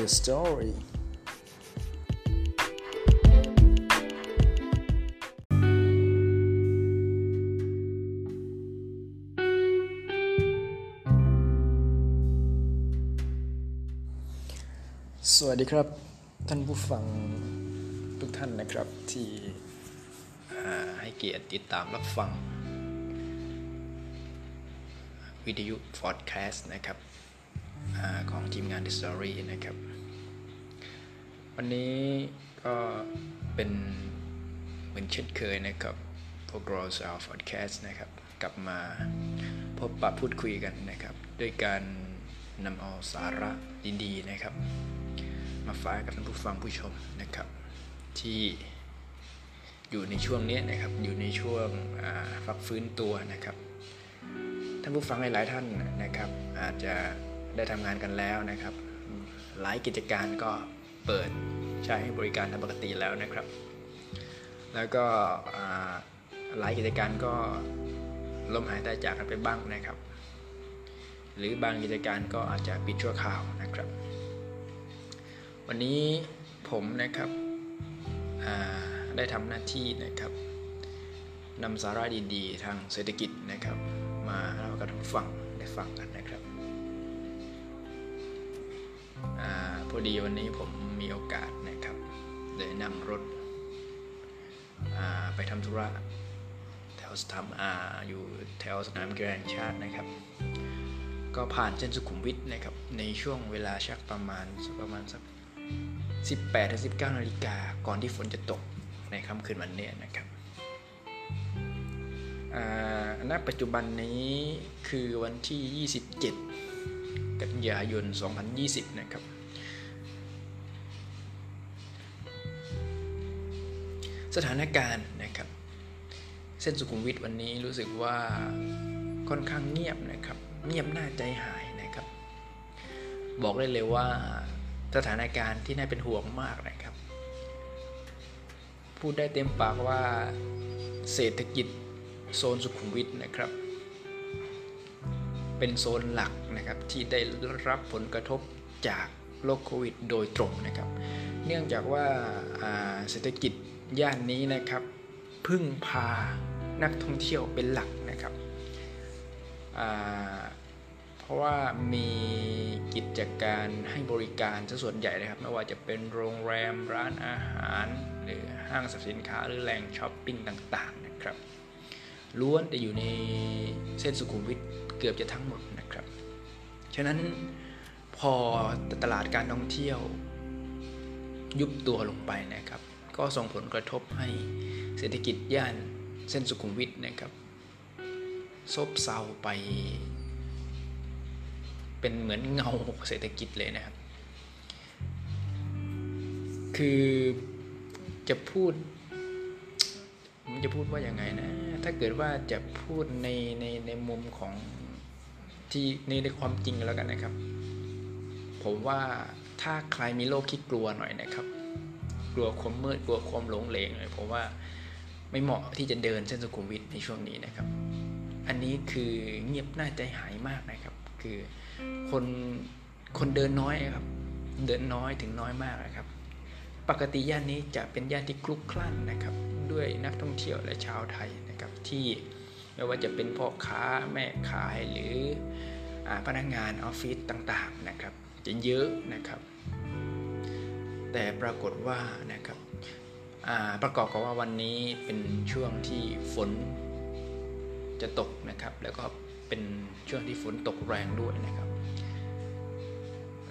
the story สวัสดีครับ ท่านผู้ฟังทุกท่านนะครับที่ให้เกียรติติดตามรับฟัง วิทยุฟอดแคสต์นะครับ ของทีมงาน The Story นะครับ วันนี้ก็เป็นเหมือนเช่นเคยนะครับพวกเราชาวฟอร์ดแคสต์นะครับ กลับมาพบปะพูดคุยกันนะครับ ด้วยการนำเอาสาระดีๆนะครับ มาฝากกับท่านผู้ฟังผู้ชมนะครับ ที่อยู่ในช่วงนี้นะครับอยู่ในช่วงฟักฟื้นตัวนะครับท่านผู้ฟังหลายๆท่านนะครับ อาจจะ ได้ทำงานกันแล้วนะครับ หลายกิจการก็เปิดใช้ให้บริการตามปกติแล้วนะครับ แล้วก็หลายกิจการก็ล้มหายตายจากกันไปบ้างนะครับ หรือบางกิจการก็อาจจะปิดชั่วคราวนะครับ วันนี้ผมนะครับได้ทำหน้าที่นะครับนำสาระดีๆ ทางเศรษฐกิจนะครับ มาเล่ากับท่านฟังได้ฟังกันนะครับ พอดีวันนี้ผมมีโอกาสนะครับเลยนำรถไปทำธุระแถวสถามอาอยู่แถวสนามกีฬาแห่งชาตินะครับ ก็ผ่านเส้นสุขุมวิทนะครับในช่วงเวลาชักประมาณประมาณสัก18-19นาฬิกาก่อนที่ฝนจะตกในค่ำคืนวันนี้นะครับณปัจจุบันนี้คือวันที่ 27 กันยายน 2020 นะครับ สถานการณ์นะครับ เส้นสุขุมวิทวันนี้รู้สึกว่าค่อนข้างเงียบนะครับ เงียบน่าใจหายนะครับ บอกได้เลยว่าสถานการณ์ที่น่าเป็นห่วงมากนะครับ พูดได้เต็มปากว่าเศรษฐกิจโซนสุขุมวิทนะครับ เป็นโซนหลักนะครับที่ได้รับผลกระทบจากโรคโควิดโดยตรงนะครับ เนื่องจากว่าเศรษฐกิจ ย่านนี้นะครับพึ่งพานักท่องเที่ยวเป็นหลักนะครับ เพราะว่ามีกิจการให้บริการซะส่วนใหญ่นะครับ ไม่ว่าจะเป็นโรงแรมร้านอาหาร หรือห้างสรรพสินค้าหรือแหล่งช้อปปิ้งต่างๆนะครับล้วนจะอยู่ในเส้นสุขุมวิทเกือบจะทั้งหมดนะครับ ฉะนั้นพอตลาดการท่องเที่ยวยุบตัวลงไปนะครับ ก็ส่งผลกระทบให้เศรษฐกิจย่านเส้นสุขุมวิทนะครับซบเซาไป เป็นเหมือนเงาเศรษฐกิจเลยนะครับ คือจะพูดผมจะพูดว่าอย่างไงนะ ถ้าเกิดว่าจะพูดในในในมุมของที่ในในความจริงแล้วกันนะครับ ผมว่าถ้าใครมีโรคคิดกลัวหน่อยนะครับ กลัวความมืดกลัวความหลงเหลงเลยผมว่าไม่เหมาะที่จะเดินเส้นสุขุมวิทในช่วงนี้นะครับ อันนี้คือเงียบน่าใจหายมากนะครับ คือคนคนเดินน้อยครับ เดินน้อยถึงน้อยมากนะครับ ปกติย่านนี้จะเป็นย่านที่คลุกคลั่นนะครับ ด้วยนักท่องเที่ยวและชาวไทยนะครับที่ไม่ว่าจะเป็นพ่อค้าแม่ขายหรืออพนักงานออฟฟิศต่างๆนะครับ จะเยอะนะครับ แต่ปรากฏว่านะครับประกอบกับว่าวันนี้เป็นช่วงที่ฝนจะตกนะครับ แล้วก็เป็นช่วงที่ฝนตกแรงด้วยนะครับ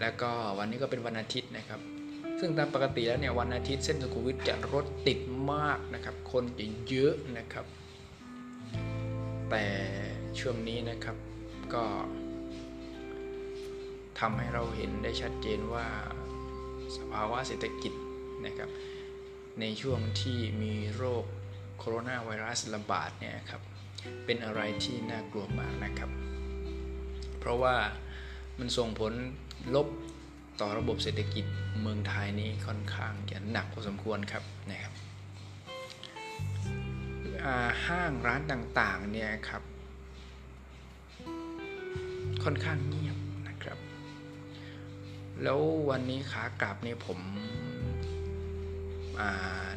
แล้วก็วันนี้ก็เป็นวันอาทิตย์นะครับ ซึ่งตามปกติแล้วเนี่ยวันอาทิตย์เส้นสุขุมวิทจะรถติดมากนะครับ คนจะเยอะนะครับ แต่ช่วงนี้นะครับก็ทำให้เราเห็นได้ชัดเจนว่า สภาวะเศรษฐกิจนะครับในช่วงที่มีโรคโคโรนาไวรัสระบาดเนี่ยครับเป็นอะไรที่น่ากลัวมากนะครับ เพราะว่ามันส่งผลลบต่อระบบเศรษฐกิจเมืองไทยนี้ค่อนข้างจะหนักพอสมควรครับนะครับห้างร้านต่างๆเนี่ยครับ ค่อนข้างเงียบนะครับ แล้ววันนี้ขากลับเนี่ยผม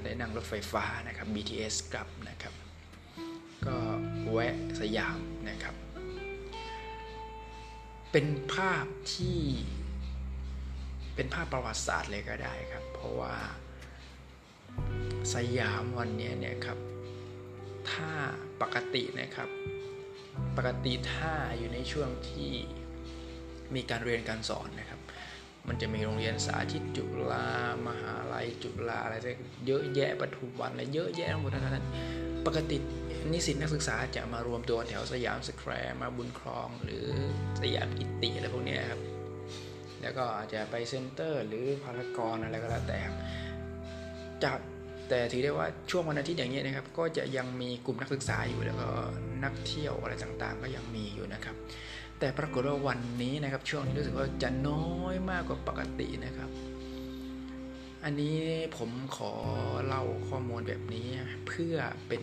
ได้นั่งรถไฟฟ้านะครับ BTS กลับนะครับ ก็แวะสยามนะครับ เป็นภาพที่เป็นภาพประวัติศาสตร์เลยก็ได้ครับ เพราะว่าสยามวันนี้เนี่ยครับ ถ้าปกตินะครับ ปกติถ้าอยู่ในช่วงที่มีการเรียนการสอนนะครับ มันจะมีโรงเรียนสาธิตจุฬามหาลัยจุฬาอะไรเยอะแยะปทุมวันอะไรเยอะแยะทั้งหมดนั้นปกตินิสิตนักศึกษาจะมารวมตัวแถวสยามสแควร์มาบุญครองหรือสยามกิตติ์อะไรพวกนี้ครับ แล้วก็อาจจะไป Center หรือพารากอนอะไรก็แล้วแต่จากแต่ถือได้ว่าช่วงวันอาทิตย์อย่างนี้นะครับ ก็จะยังมีกลุ่มนักศึกษาอยู่แล้วก็นักเที่ยวอะไรต่างๆ ก็ยังมีอยู่นะครับ แต่ปรากฏว่าวันนี้นะครับช่วงนี้รู้สึกว่าจะน้อยมากกว่าปกตินะครับ อันนี้ผมขอเล่าข้อมูลแบบนี้เพื่อเป็น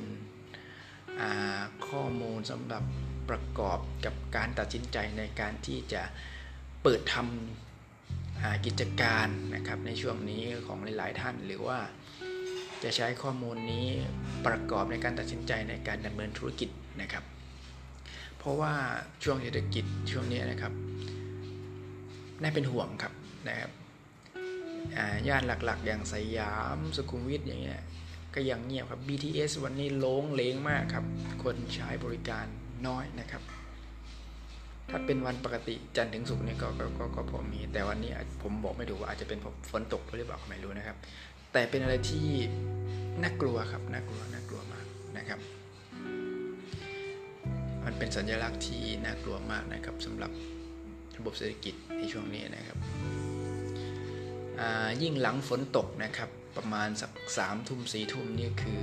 ข้อมูลสำหรับประกอบกับการตัดสินใจในการที่จะเปิดทำกิจการนะครับในช่วงนี้ของหลาย ๆ ท่านหรือว่าจะใช้ข้อมูลนี้ประกอบในการตัดสินใจในการดำเนินธุรกิจนะครับ เพราะว่าช่วงเศรษฐกิจช่วงนี้นะครับ น่าเป็นห่วงครับนะครับย่านหลักๆ อย่างสยามสุขุมวิทอย่างเงี้ยก็ยังเงียบครับ BTS วันนี้โล่งเลงมากครับ คนใช้บริการน้อยนะครับ ถ้าเป็นวันปกติจันทร์ถึงศุกร์เนี่ยก็ก็ก็พอมี แต่วันนี้ผมบอกไม่ถูกว่าอาจจะเป็นฝนตกหรือเปล่าไม่รู้นะครับ แต่เป็นอะไรที่น่ากลัวครับน่ากลัวน่ากลัวมากนะครับ มันเป็นสัญลักษณ์ที่น่ากลัวมากนะครับสำหรับระบบเศรษฐกิจในช่วงนี้นะครับยิ่งหลังฝนตกนะครับประมาณสักสามทุ่มสี่ทุ่มนี่คือ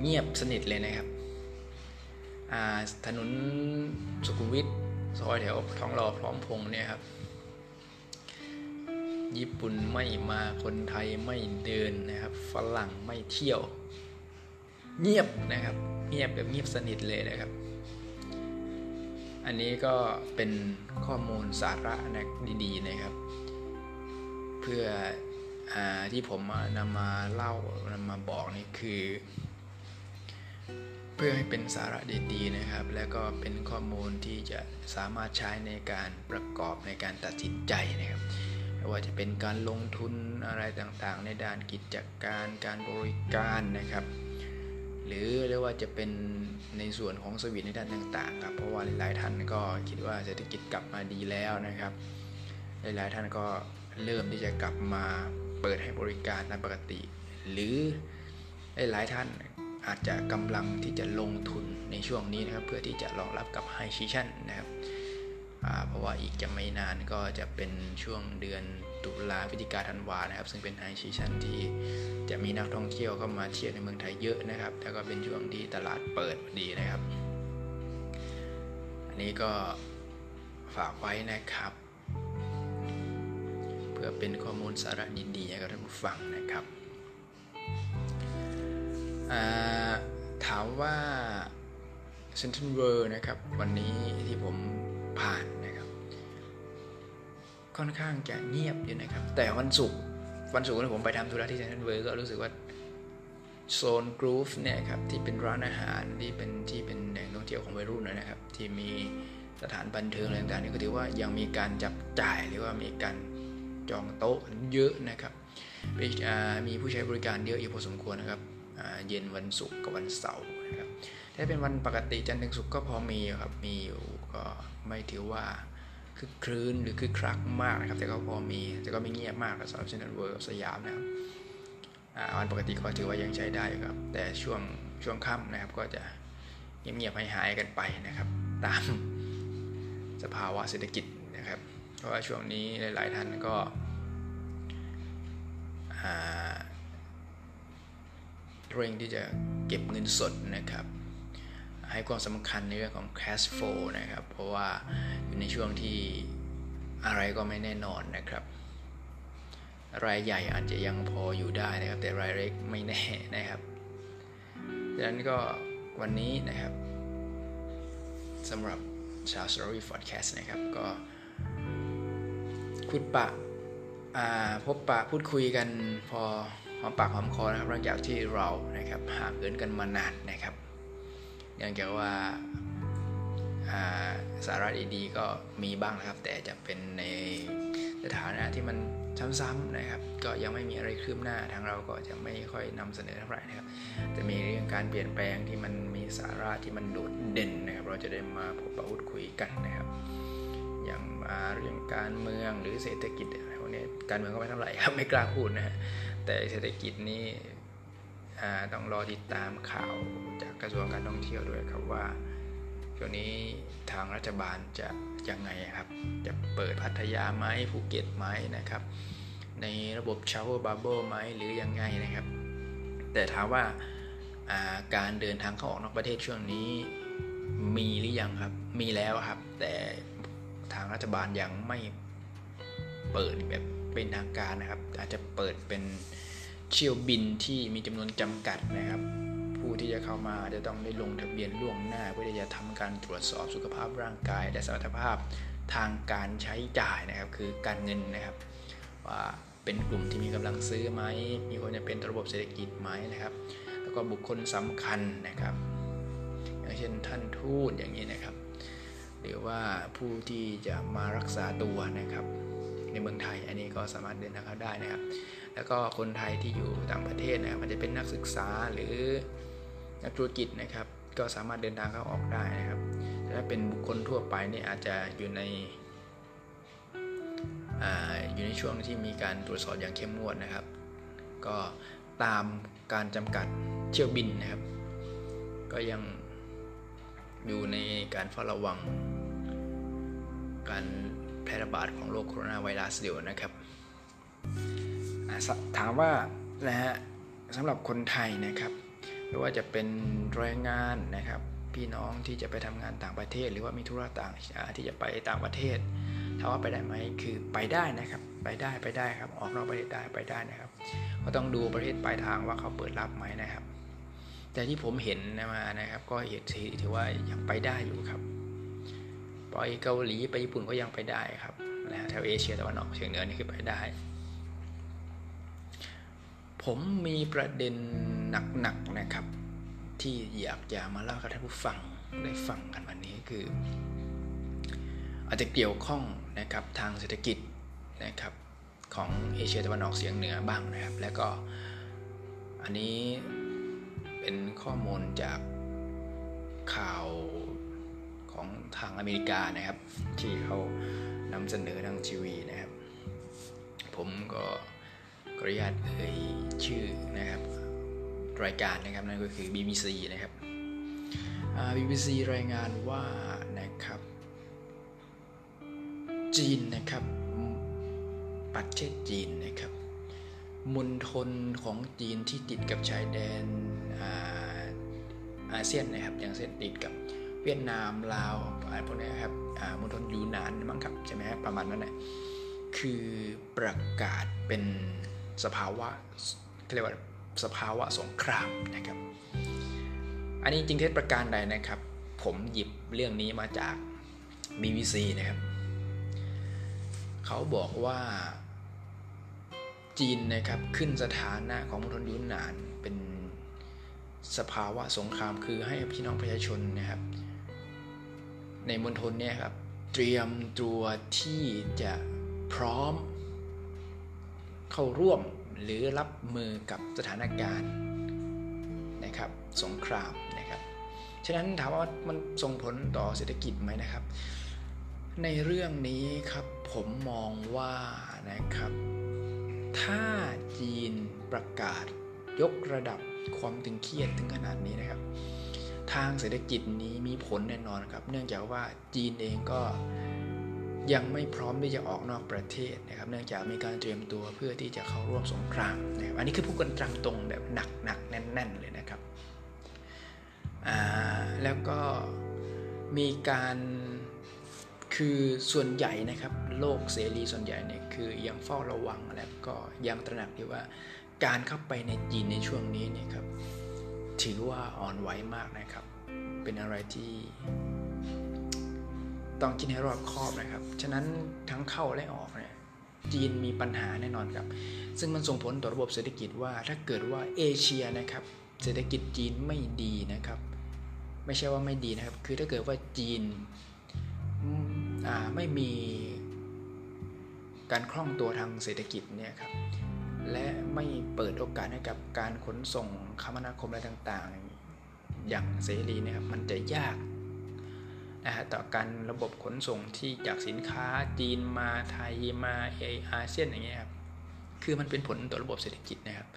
เงียบสนิทเลยนะครับถนนสุขุมวิทซอยแถวท้องรอพร้อมพงเนี่ยครับ ญี่ปุ่นไม่มาคนไทยไม่เดินนะครับฝรั่งไม่เที่ยว เงียบนะครับ เงียบแบบเงียบสนิทเลยนะครับ อันนี้ก็เป็นข้อมูลสาระนะดี ๆ นะครับ เพื่ออที่ผมนำมาเล่านำมาบอกนี่คือ เพื่อให้เป็นสาระดี ๆ นะครับ แล้วก็เป็นข้อมูลที่จะสามารถใช้ในการประกอบในการตัดสินใจนะครับไม่ว่าจะเป็นการลงทุนอะไรต่างๆ ในด้านกิจการการบริการนะครับ หรือเรียกว่าจะเป็นในส่วนของสวิตในด้านต่างๆครับเพราะว่าหลายๆท่านก็คิดว่าเศรษฐกิจกลับมาดีแล้วนะครับ หลายๆท่านก็เริ่มที่จะกลับมาเปิดให้บริการตามปกติ หรือหลายๆท่านอาจจะกำลังที่จะลงทุนในช่วงนี้นะครับ เพื่อที่จะรองรับกับไฮชิชันนะครับเพราะว่าอีกจะไม่นานก็จะเป็นช่วงเดือน ตุลาพฤศจิกาธันวานะครับ ซึ่งเป็นไฮซีชันที่จะมีนักท่องเที่ยวเข้ามาเที่ยวในเมืองไทยเยอะนะครับ แล้วก็เป็นช่วงที่ตลาดเปิดดีนะครับ อันนี้ก็ฝากไว้นะครับ เพื่อเป็นข้อมูลสาระดีๆให้กับท่านผู้ฟังนะครับถามว่าเซนทรัลเวิร์นะครับ วันนี้ที่ผมผ่าน ค่อนข้างจะเงียบอยู่นะครับ แต่วันศุกร์วันศุกร์ที่ผมไปทำธุระที่เซ็นทรัลเวิลด์ก็รู้สึกว่าโซน Groove เนี่ยครับที่เป็นร้านอาหารที่เป็นที่เป็นแหล่งท่องเที่ยวของวัยรุ่นนะครับ ที่มีสถานบันเทิงอะไรต่างๆนี่ก็ถือว่ายังมีการจับจ่ายหรือว่ามีการจองโต๊ะเยอะนะครับมีผู้ใช้บริการเยอะอยู่พอสมควรนะครับเย็นวันศุกร์กับวันเสาร์นะครับถ้าเป็นวันปกติจันทร์ถึงศุกร์ก็พอมีครับมีอยู่ก็ไม่ถือว่า คึกครื้นหรือคึกคักมากนะครับ แต่ก็พอมีแต่ก็ไม่เงียบมากสำหรับเซ็นทรัลเวิลด์สยามนะครับวันปกติก็ถือว่ายังใช้ได้ครับ แต่ช่วงช่วงค่ำนะครับก็จะเงียบๆหายๆกันไปนะครับ ตามสภาวะเศรษฐกิจนะครับ เพราะว่าช่วงนี้หลาย ๆ ท่านก็เร่งที่จะเก็บเงินสดนะครับ ให้ความสำคัญในเรื่องของ cash flow นะครับ เพราะว่าอยู่ในช่วงที่อะไรก็ไม่แน่นอนนะครับ รายใหญ่อาจจะยังพออยู่ได้นะครับ แต่รายเล็กไม่แน่นะครับดังนั้นก็วันนี้นะครับสำหรับชาว Story Podcast นะครับ ก็พูดปะพบปะพูดคุยกันพอหอมปากหอมคอนะครับหลังจากที่เรานะครับห่างเหินกันมานานนะครับ เนื่องจากว่าสาระดีๆก็มีบ้างนะครับ แต่จะเป็นในสถานะที่มันซ้ำๆนะครับ ก็ยังไม่มีอะไรคืบหน้าทางเราก็จะไม่ค่อยนำเสนอเท่าไหร่นะครับจะมีเรื่องการเปลี่ยนแปลงที่มันมีสาระที่มันโดดเด่นนะครับ เราจะได้มาพบปะพูดคุยกันนะครับ อย่างาเรื่องการเมืองหรือเศรษฐกิจอะไรพวกนี้การเมืองก็ไม่เท่าไหร่ครับไม่กล้าพูดนะฮะแต่เศรษฐกิจนี้ ต้องรอติดตามข่าวจากกระทรวงการท่องเที่ยวด้วยครับว่าช่วงนี้ทางรัฐบาลจะยังไงครับ จะเปิดพัทยาไหมภูเก็ตไหมนะครับ ในระบบชาวบับเบิลไหมหรือยังไงนะครับ แต่ถามว่าการเดินทางเข้าออกนอกประเทศช่วงนี้มีหรือยังครับ มีแล้วครับ แต่ทางรัฐบาลยังไม่เปิดแบบเป็นทางการนะครับ อาจจะเปิดเป็น เชี่ยวบินที่มีจำนวนจำกัดนะครับ ผู้ที่จะเข้ามาจะต้องได้ลงทะเบียนล่วงหน้า เพื่อที่จะทำการตรวจสอบสุขภาพร่างกาย และสมรรถภาพทางการใช้จ่ายนะครับ คือการเงินนะครับ ว่าเป็นกลุ่มที่มีกำลังซื้อไหมมีคนจะเป็นระบบเศรษฐกิจไหมนะครับ แล้วก็บุคคลสำคัญนะครับอย่างเช่นท่านทูตอย่างนี้นะครับ หรือว่าผู้ที่จะมารักษาตัวนะครับ ในเมืองไทยอันนี้ก็สามารถเดินทางเข้าได้นะครับ แล้วก็คนไทยที่อยู่ต่างประเทศนะครับมันจะเป็นนักศึกษาหรือนักธุรกิจนะครับ ก็สามารถเดินทางเข้าออกได้นะครับถ้าเป็นบุคคลทั่วไปนี่อาจจะอยู่ในอยู่ในช่วงที่มีการตรวจสอบอย่างเข้มงวดนะครับ ก็ตามการจำกัดเที่ยวบินนะครับ ก็ยังอยู่ในการเฝ้าระวัง การแพร่ระบาดของโรคโคโรนาไวรัสเดียวนะครับ ถามว่านะฮะสำหรับคนไทยนะครับไม่ว่าจะเป็นแรงงานนะครับ พี่น้องที่จะไปทำงานต่างประเทศ หรือว่ามีธุระต่างที่จะไปต่างประเทศถามว่าไปได้ไหมคือไปได้นะครับ ไปได้ไปได้ครับ ออกนอกประเทศได้ไปได้นะครับ ก็ต้องดูประเทศปลายทางว่าเขาเปิดรับไหมนะครับ แต่ที่ผมเห็นมานะครับ ก็เห็นถือว่ายังไปได้อยู่ครับไปเกาหลีไปญี่ปุ่นก็ยังไปได้ครับนะแถวเอเชียตะวันออกเฉียงเหนือนี่คือไปได้ ผมมีประเด็นหนักๆนะครับ ที่อยากจะมาเล่ากับท่านผู้ฟังได้ฟังกันวันนี้คือ อาจจะเกี่ยวข้องนะครับทางเศรษฐกิจนะครับของเอเชียตะวันออกเฉียงเหนือบ้างนะครับ แล้วก็อันนี้เป็นข้อมูลจากข่าวของทางอเมริกานะครับ ที่เขานำเสนอทางทีวีนะครับ ผมก็ ออนุญาตเอ่ยชื่อนะครับรายการนะครับนั่นก็คือ BBC นะครับ BBC รายงานว่านะครับ จีนนะครับประเทศจีนนะครับมณฑลของจีนที่ติดกับชายแดนอาเซียนนะครับอย่างเช่นติดกับเวียดนามลาวอะไรพวกนี้ครับมณฑลยูนานมั้งครับใช่ไหมครับประมาณนั้นนะคือประกาศเป็น สภาวะเรียกว่าสภาวะสงครามนะครับ อันนี้จริงเท็จประการใดนะครับ ผมหยิบเรื่องนี้มาจาก BBC นะครับ เขาบอกว่าจีนนะครับขึ้นสถานะของมณฑลยูนนานเป็นสภาวะสงครามคือให้พี่น้องประชาชนนะครับ ในมณฑลเนี่ยครับเตรียมตัวที่จะพร้อม เข้าร่วมหรือรับมือกับสถานการณ์นะครับสงครามนะครับฉะนั้นถามว่ามันส่งผลต่อเศรษฐกิจไหมนะครับ ในเรื่องนี้ครับผมมองว่านะครับ ถ้าจีนประกาศยกระดับความตึงเครียดถึงขนาดนี้นะครับ ทางเศรษฐกิจนี้มีผลแน่นอนครับ เนื่องจากว่าจีนเองก็ ยังไม่พร้อมที่จะออกนอกประเทศนะครับ เนื่องจากมีการเตรียมตัวเพื่อที่จะเข้าร่วมสงครามนะครับอันนี้คือพูดกันตรงตรงแบบหนักหนักแน่น ๆ เลยนะครับแล้วก็มีการคือส่วนใหญ่นะครับโลกเสรีส่วนใหญ่เนี่ยคือยังเฝ้าระวังแล้วก็ยังตระหนักที่ว่าการเข้าไปในจีนในช่วงนี้เนี่ยครับถือว่าอ่อนไหวมากนะครับ เป็นอะไรที่ ต้องคิดให้รอบคอบนะครับ ฉะนั้นทั้งเข้าและออกเนี่ยจีนมีปัญหาแน่นอนครับ ซึ่งมันส่งผลต่อระบบเศรษฐกิจว่าถ้าเกิดว่าเอเชียนะครับ เศรษฐกิจจีนไม่ดีนะครับ ไม่ใช่ว่าไม่ดีนะครับ คือถ้าเกิดว่าจีนไม่มีการคล่องตัวทางเศรษฐกิจเนี่ยครับ และไม่เปิดโอกาสให้กับการขนส่งคมนาคมอะไรต่างๆ อย่างเสรีนะครับ มันจะยาก นะฮะต่อการระบบขนส่งที่จากสินค้าจีนมาไทยมาเออาเซียนอย่างเงี้ยครับคือมันเป็นผลต่อระบบเศรษฐกิจนะครับ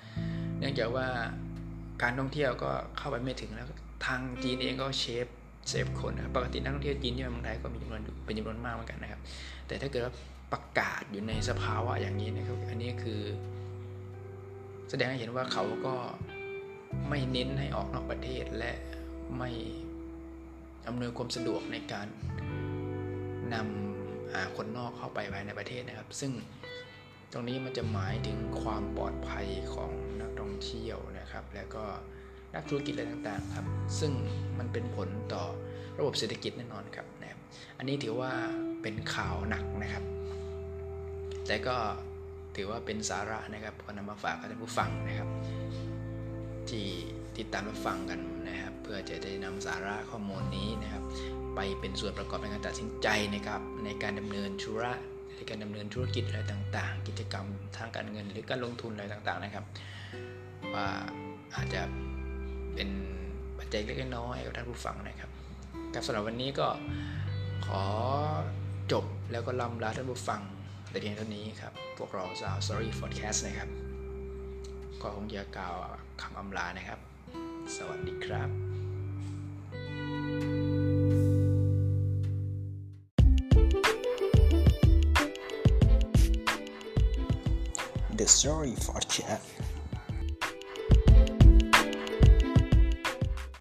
เนื่องจากว่าการท่องเที่ยวก็เข้าไปไม่ถึงแล้วทางจีนเองก็เซฟ save คนนะครับปกตินักท่องเที่ยวจีนที่มาเมืองไทยก็มีจำนวนเป็นจำนวนมากเหมือนกันนะครับ แต่ถ้าเกิดว่าประกาศอยู่ในสภาวะอย่างนี้นะครับ อันนี้คือ แสดงให้เห็นว่าเขาก็ไม่เน้นให้ออกนอกประเทศและไม่ อำนวยความสะดวกในการนำคนนอกเข้าไปภายในประเทศนะครับ ซึ่งตรงนี้มันจะหมายถึงความปลอดภัยของนักท่องเที่ยวนะครับ แล้วก็นักธุรกิจอะไรต่างๆครับ ซึ่งมันเป็นผลต่อระบบเศรษฐกิจแน่นอนครับนะครับ อันนี้ถือว่าเป็นข่าวหนักนะครับ แต่ก็ถือว่าเป็นสาระนะครับก็นำมาฝากท่านผู้ฟังนะครับ ที่ติดตามรับฟังกัน เพื่อจะได้นำสาระข้อมูลนี้นะครับ ไปเป็นส่วนประกอบในการตัดสินใจนะครับ ในการดำเนินธุระในการดำเนินธุรกิจอะไรต่างๆ กิจกรรมทางการเงิน หรือการลงทุนอะไรต่างๆนะครับ ว่าอาจจะเป็นปัจจัยเล็กน้อยกับท่านผู้ฟังนะครับกับสำหรับวันนี้ก็ขอจบแล้วก็ลำลาท่านผู้ฟังแต่เพียงเท่านี้ครับ พวกเราสาว Sorry Podcast นะครับ ก็คงจะกล่าวคำอำลานะครับ สวัสดีครับ The Story for Chat